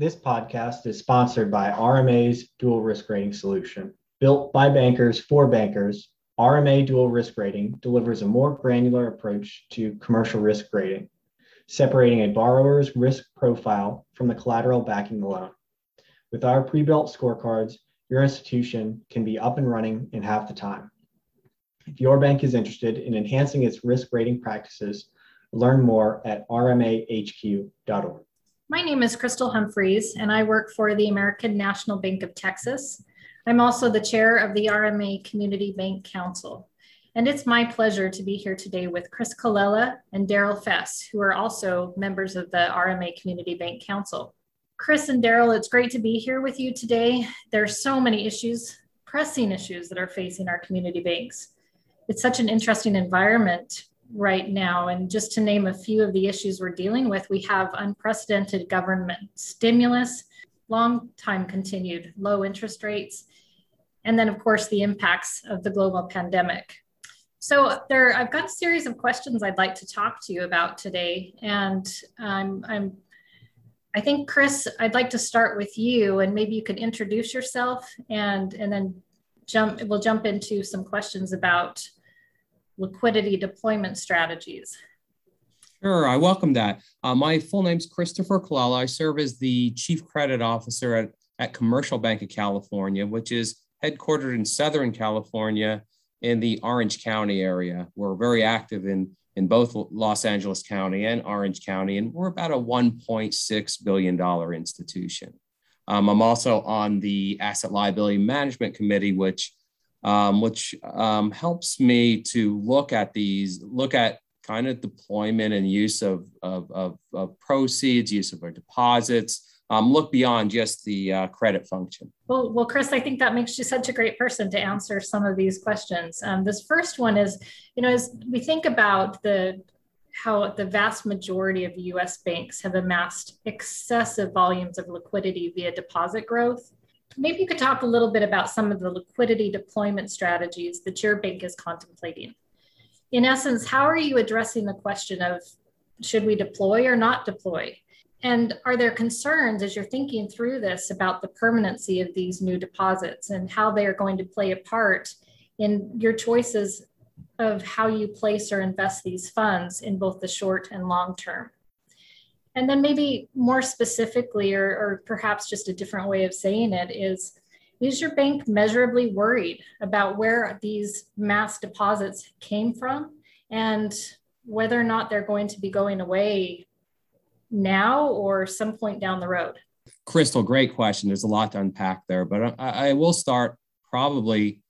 This podcast is sponsored by RMA's Dual Risk Rating Solution. Built by bankers for bankers, RMA Dual Risk Rating delivers a more granular approach to commercial risk rating, separating a borrower's risk profile from the collateral backing the loan. With our pre built scorecards, your institution can be up and running in half the time. If your bank is interested in enhancing its risk rating practices, learn more at rmahq.org. My name is Crystal Humphreys, and I work for the American National Bank of Texas. I'm also the chair of the RMA Community Bank Council. And it's my pleasure to be here today with Chris Colella and Darryl Fess, who are also members of the RMA Community Bank Council. Chris and Darryl, it's great to be here with you today. There are so many issues, pressing issues that are facing our community banks. It's such an interesting environment right now. And just to name a few of the issues we're dealing with, we have unprecedented government stimulus, long time continued low interest rates, and then, of course, the impacts of the global pandemic. So there, I've got a series of questions I'd like to talk to you about today, and I'm, I'm I think Chris, I'd like to start with you, and maybe you could introduce yourself, and and then jump. We'll jump into some questions about liquidity deployment strategies. Sure, I welcome that. Uh, my full name's Christopher Colella. I serve as the Chief Credit Officer at, at Commercial Bank of California, which is headquartered in Southern California in the Orange County area. We're very active in, in both Los Angeles County and Orange County, and we're about a $1.6 billion institution. Um, I'm also on the Asset Liability Management Committee, which um, which um, helps me to look at these, look at kind of deployment and use of, of, of, of proceeds, use of our deposits, um, look beyond just the uh, credit function. Well, well, Chris, I think that makes you such a great person to answer some of these questions. Um, this first one is, you know, as we think about the how the vast majority of U.S. banks have amassed excessive volumes of liquidity via deposit growth maybe you could talk a little bit about some of the liquidity deployment strategies that your bank is contemplating. In essence, how are you addressing the question of should we deploy or not deploy? And are there concerns as you're thinking through this about the permanency of these new deposits and how they are going to play a part in your choices of how you place or invest these funds in both the short and long term? And then maybe more specifically, or, or perhaps just a different way of saying it is, is your bank measurably worried about where these mass deposits came from and whether or not they're going to be going away now or some point down the road? Crystal, great question. There's a lot to unpack there, but I, I will start probably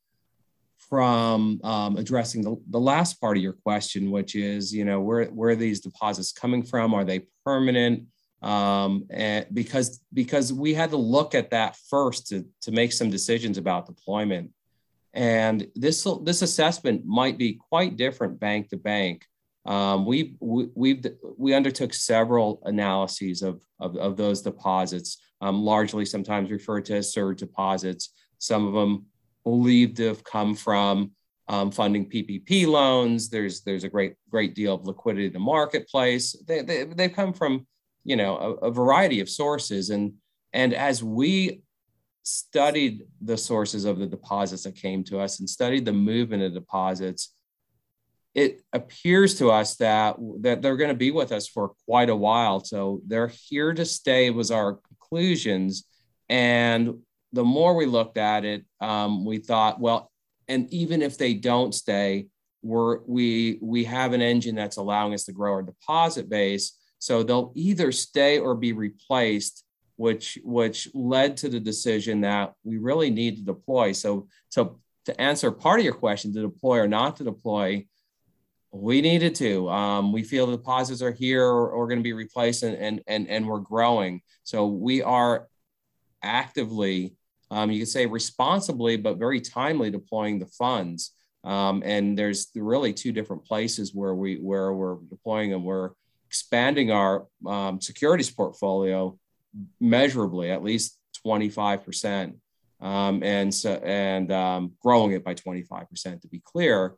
from um, addressing the, the last part of your question, which is, you know, where, where are these deposits coming from? Are they permanent? Um, and because, because we had to look at that first to, to make some decisions about deployment. And this, this assessment might be quite different bank to bank. Um, we, we, we've, we undertook several analyses of, of, of those deposits, um, largely sometimes referred to as surge deposits. Some of them believed to have come from um, funding PPP loans. There's there's a great great deal of liquidity in the marketplace. They, they they've come from you know a, a variety of sources, and and as we studied the sources of the deposits that came to us and studied the movement of deposits, it appears to us that that they're going to be with us for quite a while. So they're here to stay was our conclusions, and the more we looked at it, um, we thought, well, and even if they don't stay, we're, we we have an engine that's allowing us to grow our deposit base. So they'll either stay or be replaced, which which led to the decision that we really need to deploy. So so to answer part of your question, to deploy or not to deploy, we needed to. Um, we feel the deposits are here or, or going to be replaced, and, and and and we're growing. So we are actively um, you could say responsibly, but very timely deploying the funds. Um, and there's really two different places where we where we're deploying them. We're expanding our um, securities portfolio measurably, at least 25 percent, um, and so and um, growing it by 25 percent to be clear.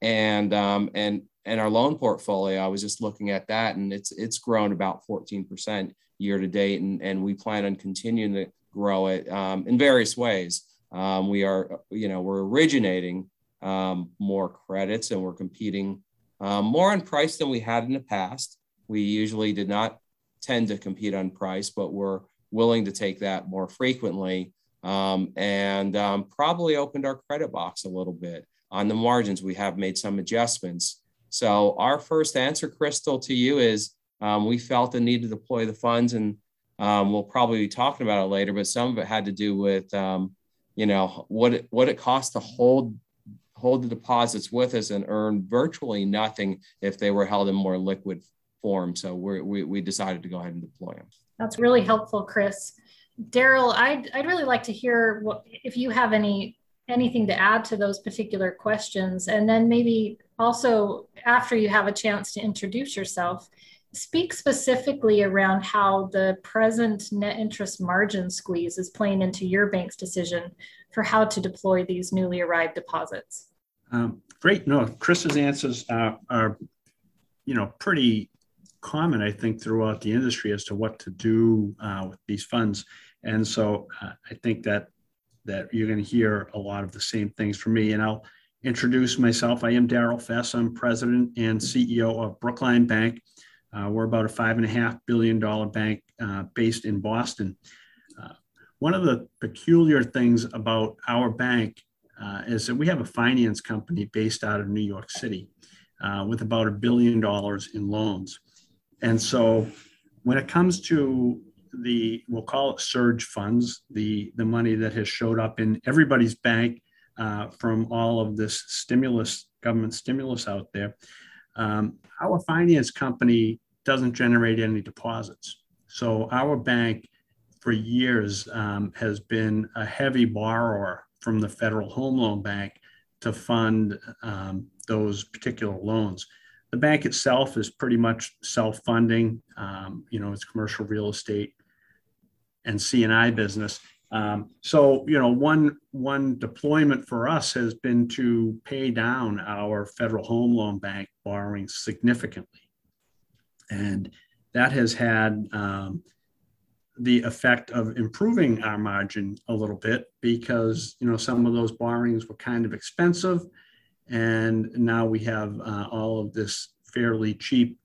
And um, and and our loan portfolio, I was just looking at that, and it's it's grown about 14 percent year to date, and, and we plan on continuing to grow it um, in various ways. Um, we are, you know, we're originating um, more credits and we're competing um, more on price than we had in the past. We usually did not tend to compete on price, but we're willing to take that more frequently um, and um, probably opened our credit box a little bit. On the margins, we have made some adjustments. So, our first answer, Crystal, to you is we felt the need to deploy the funds, and um, we'll probably be talking about it later. But some of it had to do with, um, you know, what it, what it costs to hold hold the deposits with us and earn virtually nothing if they were held in more liquid form. So we we decided to go ahead and deploy them. That's really helpful, Chris. Darryl, I'd, I'd really like to hear what, if you have any anything to add to those particular questions. And then maybe also after you have a chance to introduce yourself, speak specifically around how the present net interest margin squeeze is playing into your bank's decision for how to deploy these newly arrived deposits. Um, great. No, Chris's answers are, are, you know, pretty common, I think, throughout the industry as to what to do uh, with these funds. And so uh, I think that that you're going to hear a lot of the same things from me. And I'll introduce myself. I am Darryl Fess. I'm president and CEO of Brookline Bank. Uh, we're about a five and a half billion dollar bank uh, based in Boston. Uh, one of the peculiar things about our bank is that we have a finance company based out of New York City with about a billion dollars in loans. And so when it comes to the, we'll call it surge funds, the, the money that has showed up in everybody's bank uh, from all of this stimulus, government stimulus out there, um, our finance company doesn't generate any deposits. So our bank for years um, has been a heavy borrower from the Federal Home Loan Bank to fund um, those particular loans. The bank itself is pretty much self-funding. Um, you know, it's commercial real estate and C&I business. Um, so, you know, one one deployment for us has been to pay down our Federal Home Loan Bank borrowing significantly, and that has had um, the effect of improving our margin a little bit because you know some of those borrowings were kind of expensive. And now we have uh, all of this fairly cheap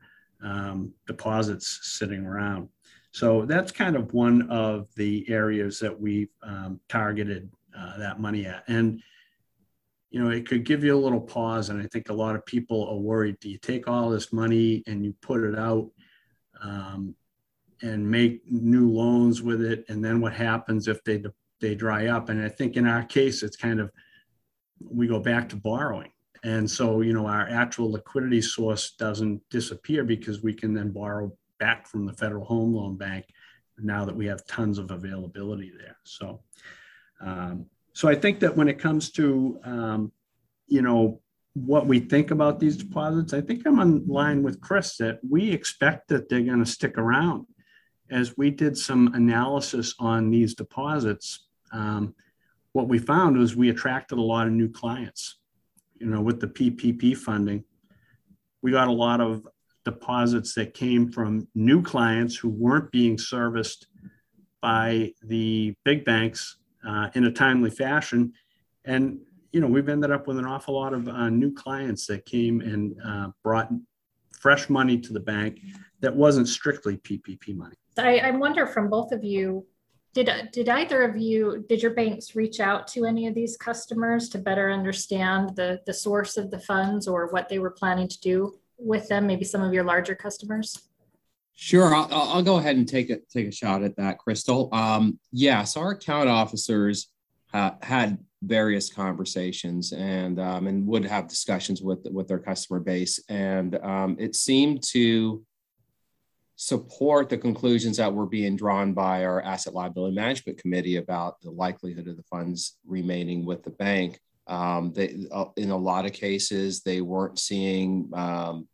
um, deposits sitting around. So that's kind of one of the areas that we've um, targeted uh, that money at. And you know it could give you a little pause and i think a lot of people are worried do you take all this money and you put it out um, and make new loans with it? And then what happens if they they dry up? And i think in our case it's kind of we go back to borrowing. And so you know our actual liquidity source doesn't disappear because we can then borrow back from the federal home loan bank now that we have tons of availability there. So um, so i think that when it comes to um, you know what we think about these deposits i think i'm on line with chris that we expect that they're going to stick around as we did some analysis on these deposits, um, what we found was we attracted a lot of new clients. You know, with the PPP funding, we got a lot of deposits that came from new clients who weren't being serviced by the big banks uh, in a timely fashion. And, you know, we've ended up with an awful lot of uh, new clients that came and uh, brought fresh money to the bank that wasn't strictly PPP money. I, I wonder from both of you, did, did either of you, did your banks reach out to any of these customers to better understand the, the source of the funds or what they were planning to do with them, maybe some of your larger customers? Sure, I'll, I'll go ahead and take a take a shot at that, Crystal. Um, yes, our account officers uh, had various conversations and um, and would have discussions with with their customer base, and um, it seemed to support the conclusions that were being drawn by our asset liability management committee about the likelihood of the funds remaining with the bank. Um, they, uh, in a lot of cases, they weren't seeing, um,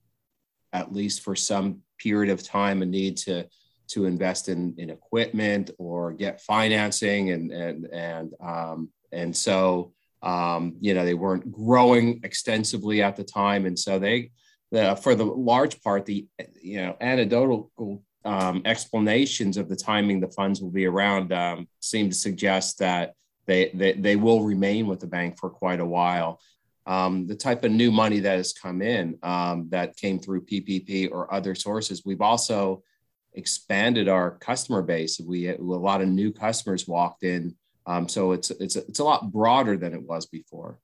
at least for some period of time, a need to to invest in, in equipment or get financing, and and and um, and so um, you know they weren't growing extensively at the time, and so they the, for the large part, the you know anecdotal um, explanations of the timing the funds will be around um, seem to suggest that they, they, they will remain with the bank for quite a while. Um, the type of new money that has come in um, that came through PPP or other sources, we've also expanded our customer base. We a lot of new customers walked in, um, so it's it's it's a lot broader than it was before.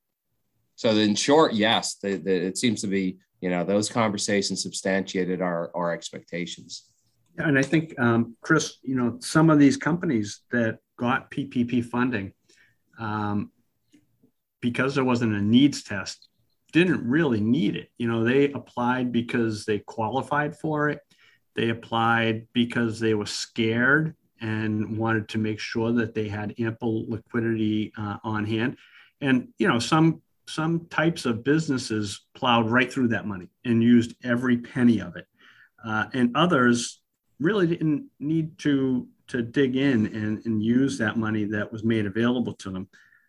So in short, yes, the, the, it seems to be you know those conversations substantiated our our expectations. Yeah, and I think um, Chris, you know, some of these companies that got PPP funding, um, because there wasn't a needs test, didn't really need it. You know, they applied because they qualified for it. They applied because they were scared and wanted to make sure that they had ample liquidity uh, on hand. And you know, some some types of businesses plowed right through that money and used every penny of it, uh, and others really didn't need to to dig in and, and use that money that was made available to them.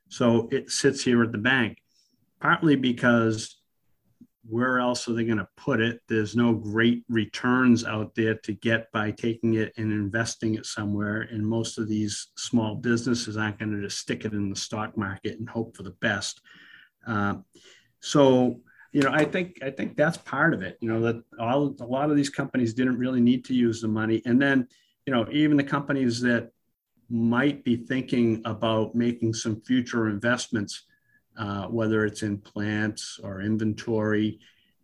So it sits here at the bank, partly because where else are they going to put it? There's no great returns out there to get by taking it and investing it somewhere. And most of these small businesses aren't going to just stick it in the stock market and hope for the best. Uh, so, you know, I think I think that's part of it. You know, that all a lot of these companies didn't really need to use the money, and then, you know, even the companies that might be thinking about making some future investments, uh, whether it's in plants or inventory,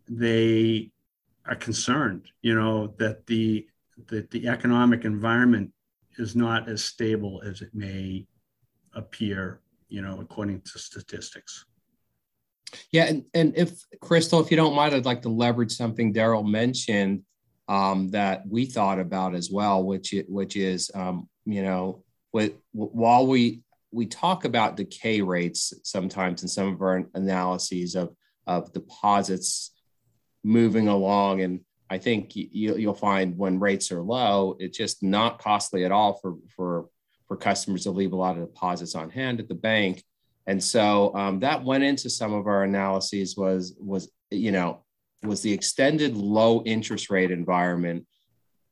they are concerned, you know, that the that the economic environment is not as stable as it may appear, you know, according to statistics. Yeah, and, and if Crystal, if you don't mind, I'd like to leverage something Darryl mentioned um, that we thought about as well, which which is um, you know with, while we we talk about decay rates sometimes in some of our analyses of of deposits moving along and I think you, you'll find when rates are low, it's just not costly at all for, for, for customers to leave a lot of deposits on hand at the bank. And so um, that went into some of our analyses was, was, you know, was the extended low interest rate environment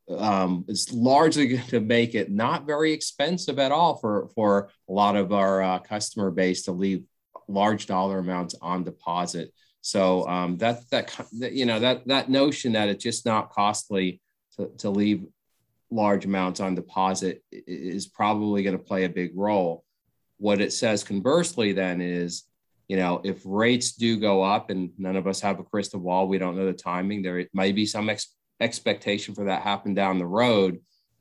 um, is largely going to make it not very expensive at all for, for a lot of our uh, customer base to leave large dollar amounts on deposit. So um, that, that, you know, that, that notion that it's just not costly to, to leave large amounts on deposit is probably going to play a big role. What it says conversely then is, you know, if rates do go up and none of us have a crystal ball, we don't know the timing, there may be some ex- expectation for that happen down the road.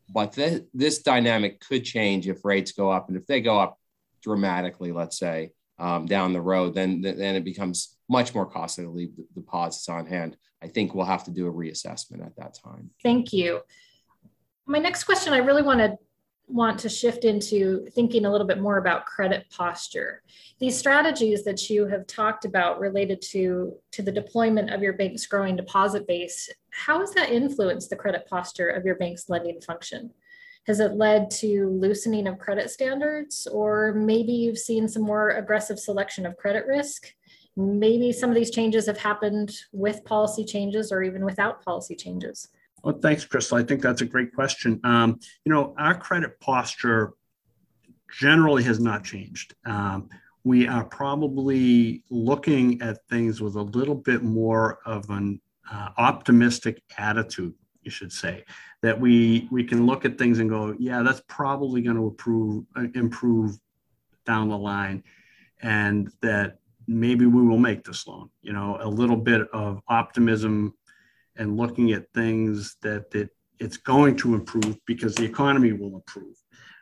But th- this dynamic could change if rates go up. And if they go up dramatically, let's say, um, down the road, then, then it becomes much more costly to leave the deposits on hand. I think we'll have to do a reassessment at that time. Thank you. My next question, I really want to want to shift into thinking a little bit more about credit posture. These strategies that you have talked about related to, to the deployment of your bank's growing deposit base, how has that influenced the credit posture of your bank's lending function? Has it led to loosening of credit standards, or maybe you've seen some more aggressive selection of credit risk? Maybe some of these changes have happened with policy changes or even without policy changes. Well, thanks, Crystal. I think that's a great question. Um, you know, our credit posture generally has not changed. Um, we are probably looking at things with a little bit more of an uh, optimistic attitude, you should say, that we we can look at things and go, yeah, that's probably going to improve uh, improve down the line, and that maybe we will make this loan. You know, a little bit of optimism and looking at things that it, it's going to improve because the economy will improve.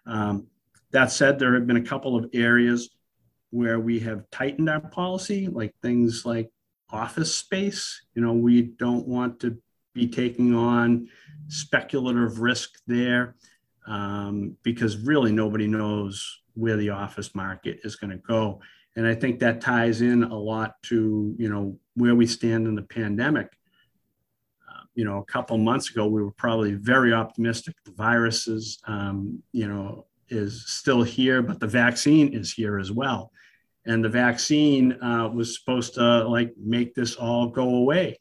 Um, that said, there have been a couple of areas where we have tightened our policy, like things like office space. You know, we don't want to be taking on speculative risk there um, because really nobody knows where the office market is going to go. And I think that ties in a lot to, you know, where we stand in the pandemic you know, a couple months ago, we were probably very optimistic. The virus is, um, you know, is still here, but the vaccine is here as well. And the vaccine uh, was supposed to like make this all go away.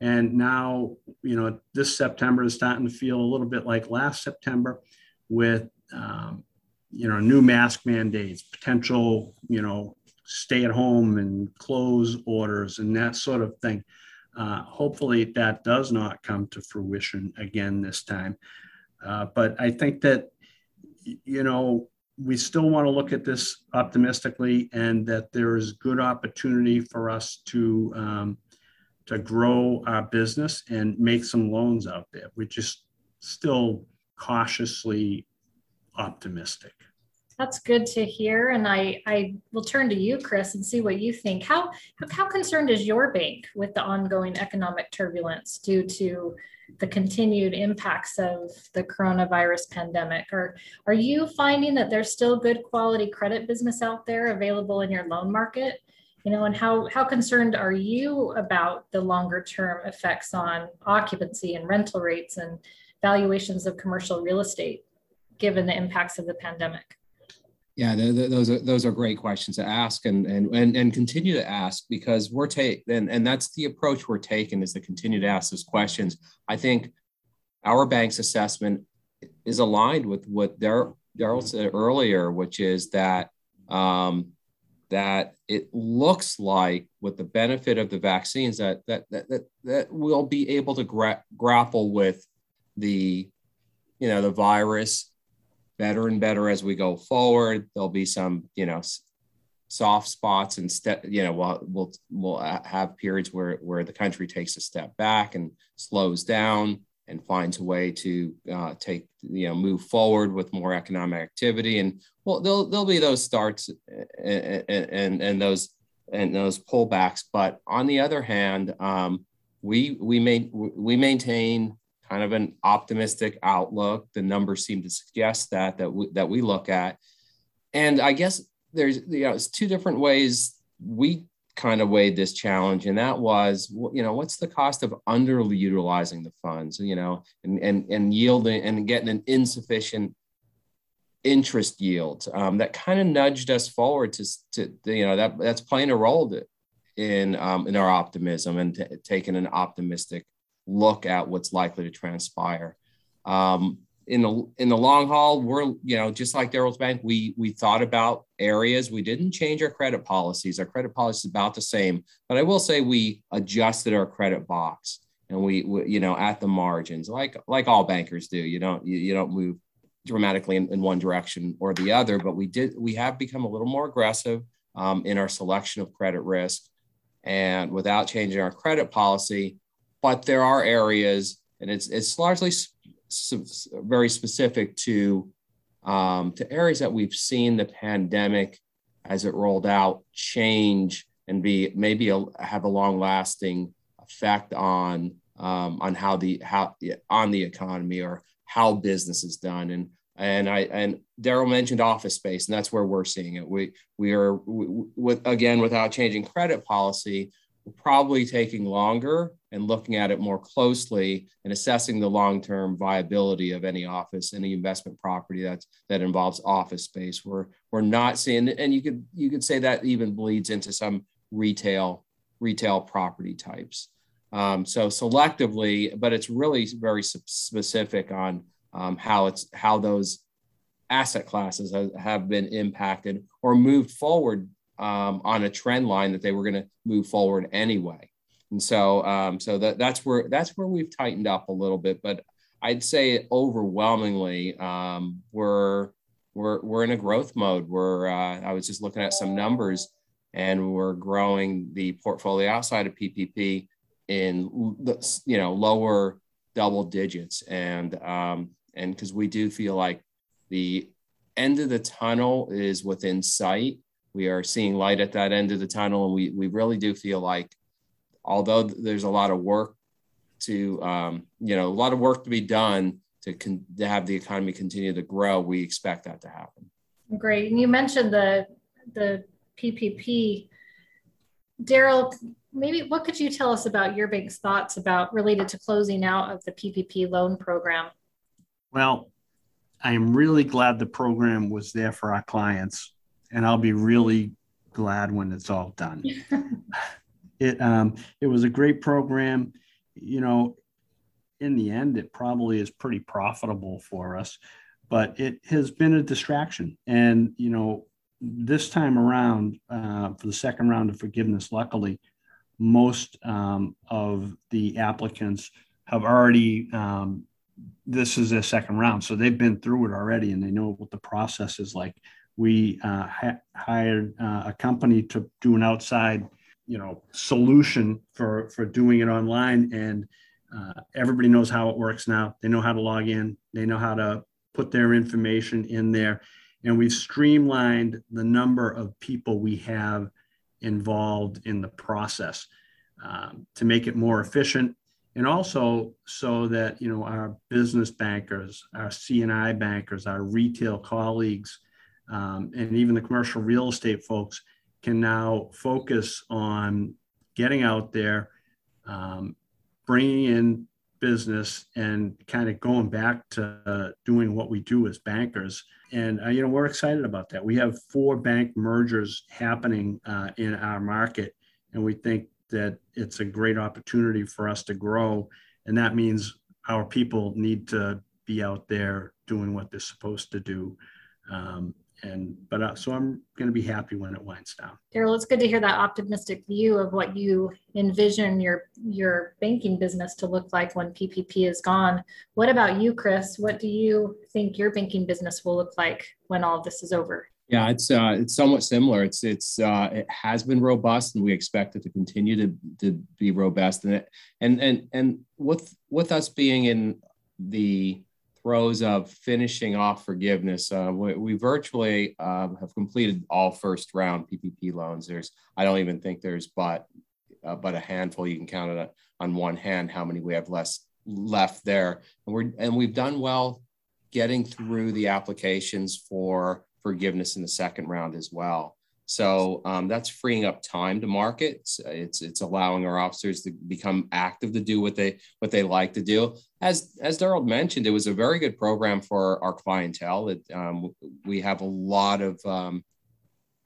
And now, you know, this September is starting to feel a little bit like last September with, um, you know, new mask mandates, potential, you know, stay at home and close orders and that sort of thing. Uh, hopefully that does not come to fruition again this time. Uh, but I think that, you know, we still want to look at this optimistically and that there is good opportunity for us to um, to grow our business and make some loans out there. We're just still cautiously optimistic. That's good to hear. And I, I will turn to you, Chris, and see what you think. How, how concerned is your bank with the ongoing economic turbulence due to the continued impacts of the coronavirus pandemic? Or are you finding that there's still good quality credit business out there available in your loan market? you know and how how concerned are you about the longer term effects on occupancy and rental rates and valuations of commercial real estate given the impacts of the pandemic yeah those are those are great questions to ask and and and, and continue to ask because we're taking and, and that's the approach we're taking is to continue to ask those questions. I think our bank's assessment is aligned with what Darryl said earlier, which is that um, that it looks like with the benefit of the vaccines that that that that, that we'll be able to gra- grapple with the you know the virus better and better as we go forward. There'll be some you know soft spots and step you know we'll, we'll we'll have periods where where the country takes a step back and slows down and finds a way to uh, take you know move forward with more economic activity. And well there'll, there'll be those starts and, and and those and those pullbacks. But on the other hand um, we we may we maintain kind of an optimistic outlook. The numbers seem to suggest that that we, that we look at. And i guess there's you know it's two different ways we kind of weighed this challenge. And that was you know what's the cost of underutilizing the funds you know and and, and yielding and getting an insufficient interest yield um, that kind of nudged us forward to, to you know that that's playing a role in um, in our optimism and t- taking an optimistic look at what's likely to transpire um, in the in the long haul, we're you know just like Darryl's Bank, we we thought about areas. We didn't change our credit policies. Our credit policy is about the same, but I will say we adjusted our credit box and we, we you know at the margins, like like all bankers do. You don't you, you don't move dramatically in, in, one direction or the other, but we did we have become a little more aggressive um, in our selection of credit risk, and without changing our credit policy. But there are areas, and it's it's largely very specific to um, to areas that we've seen the pandemic as it rolled out change and be maybe a, have a long lasting effect on um, on how the how on the economy or how business is done. And and I and Darryl mentioned office space and that's where we're seeing it. We we are we, with again without changing credit policy probably taking longer and looking at it more closely and assessing the long-term viability of any office, any investment property that's that involves office space. We're we're not seeing, and you could you could say that even bleeds into some retail retail property types. Um, so selectively, but it's really very specific on um, how it's how those asset classes have, have been impacted or moved forward um, on a trend line that they were going to move forward anyway. And so, um, so that, that's where that's where we've tightened up a little bit. But I'd say overwhelmingly, um, we're we're we're in a growth mode. We're uh, I was just looking at some numbers, and we're growing the portfolio outside of PPP in you know lower double digits, and um, and because we do feel like the end of the tunnel is within sight we are seeing light at that end of the tunnel and we, we really do feel like although there's a lot of work to um, you know a lot of work to be done to, con- to have the economy continue to grow we expect that to happen. Great. And you mentioned the the ppp darryl maybe what could you tell us about your bank's thoughts about related to closing out of the ppp loan program? Well i am really glad the program was there for our clients and I'll be really glad when it's all done. it um, it was a great program. you know, in the end, it probably is pretty profitable for us, but it has been a distraction. And, you know, this time around, uh, for the second round of forgiveness, luckily, most um, of the applicants have already, um, this is their second round. So they've been through it already and they know what the process is like. We uh, ha- hired uh, a company to do an outside, you know, solution for, for doing it online. And uh, everybody knows how it works now. They know how to log in, they know how to put their information in there. And we've streamlined the number of people we have involved in the process um, to make it more efficient and also so that you know our business bankers our C&I bankers our retail colleagues um, and even the commercial real estate folks can now focus on getting out there um, bringing in business and kind of going back to uh, doing what we do as bankers. And uh, you know we're excited about that. We have four bank mergers happening uh, in our market, and we think that it's a great opportunity for us to grow. And that means our people need to be out there doing what they're supposed to do. Um, and but uh, so i'm going to be happy when it winds down. Darryl it's good to hear that optimistic view of what you envision your your banking business to look like when ppp is gone. What about you chris? What do you think your banking business will look like when all of this is over? Yeah it's uh, it's somewhat similar. It's it's uh, it has been robust and we expect it to continue to to be robust. And it, and and and with with us being in the throes of finishing off forgiveness. Uh, we, we, virtually um, have completed all first round PPP loans. There's, I don't even think there's but, uh, but a handful. You can count it on one hand how many we have less left there, and we're and we've done well getting through the applications for forgiveness in the second round as well. So um, that's freeing up time to market. It's, it's, it's allowing our officers to become active to do what they what they like to do. As as Darryl mentioned, it was a very good program for our clientele. That um, we have a lot of um,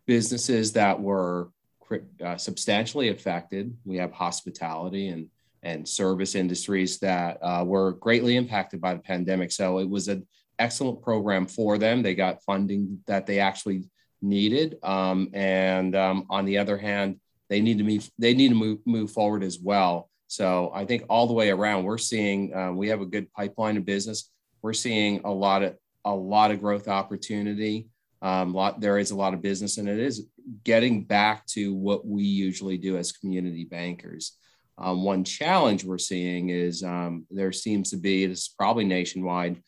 businesses that were uh, substantially affected. We have hospitality and and service industries that uh, were greatly impacted by the pandemic. So it was an excellent program for them. They got funding that they actually needed. Um, and um, on the other hand, they need to move, they need to move, move forward as well. So I think all the way around, we're seeing uh, we have a good pipeline of business. We're seeing a lot of a lot of growth opportunity. Um, lot there is a lot of business, and it is getting back to what we usually do as community bankers. Um, one challenge we're seeing is um, there seems to be this is probably nationwide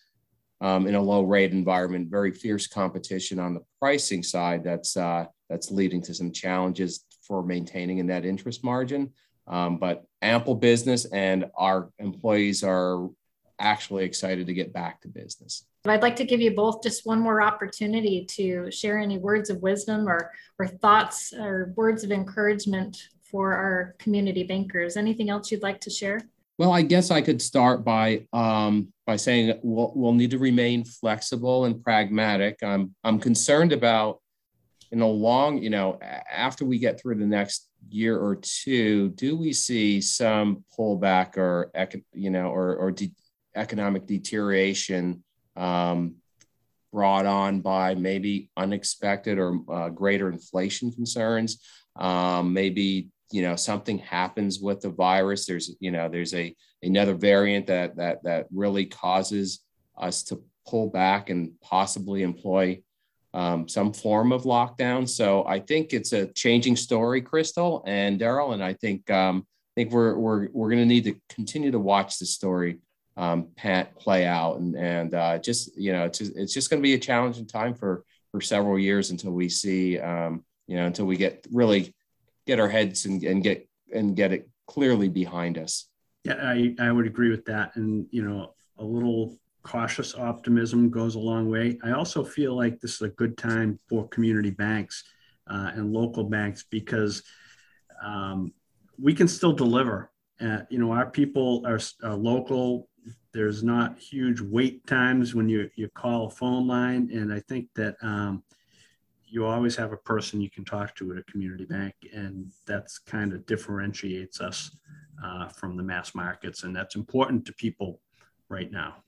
um, in a low rate environment, very fierce competition on the pricing side. That's uh, that's leading to some challenges for maintaining a net interest margin. Um, but ample business, and our employees are actually excited to get back to business. I'd like to give you both just one more opportunity to share any words of wisdom or, or thoughts or words of encouragement for our community bankers. Anything else you'd like to share? Well, I guess I could start by um, by saying we'll, we'll need to remain flexible and pragmatic. I'm I'm concerned about in the long, you know, after we get through the next year or two, do we see some pullback or you know or or de- economic deterioration um, brought on by maybe unexpected or uh, greater inflation concerns? Um, maybe you know something happens with the virus there's you know there's a another variant that that that really causes us to pull back and possibly employ um, some form of lockdown. So i think it's a changing story crystal and darryl and i think um, i think we're we're, we're going to need to continue to watch the story um, play out. And and uh, just you know it's, just, it's just going to be a challenging time for for several years until we see um, you know until we get really get our heads and, and get and get it clearly behind us. Yeah, I, I would agree with that. And you know, a little cautious optimism goes a long way. I also feel like this is a good time for community banks uh, and local banks because um, we can still deliver. Uh, you know, our people are, local. There's not huge wait times when you, you call a phone line. And I think that um, you always have a person you can talk to at a community bank, and that's kind of differentiates us uh, from the mass markets, and that's important to people right now.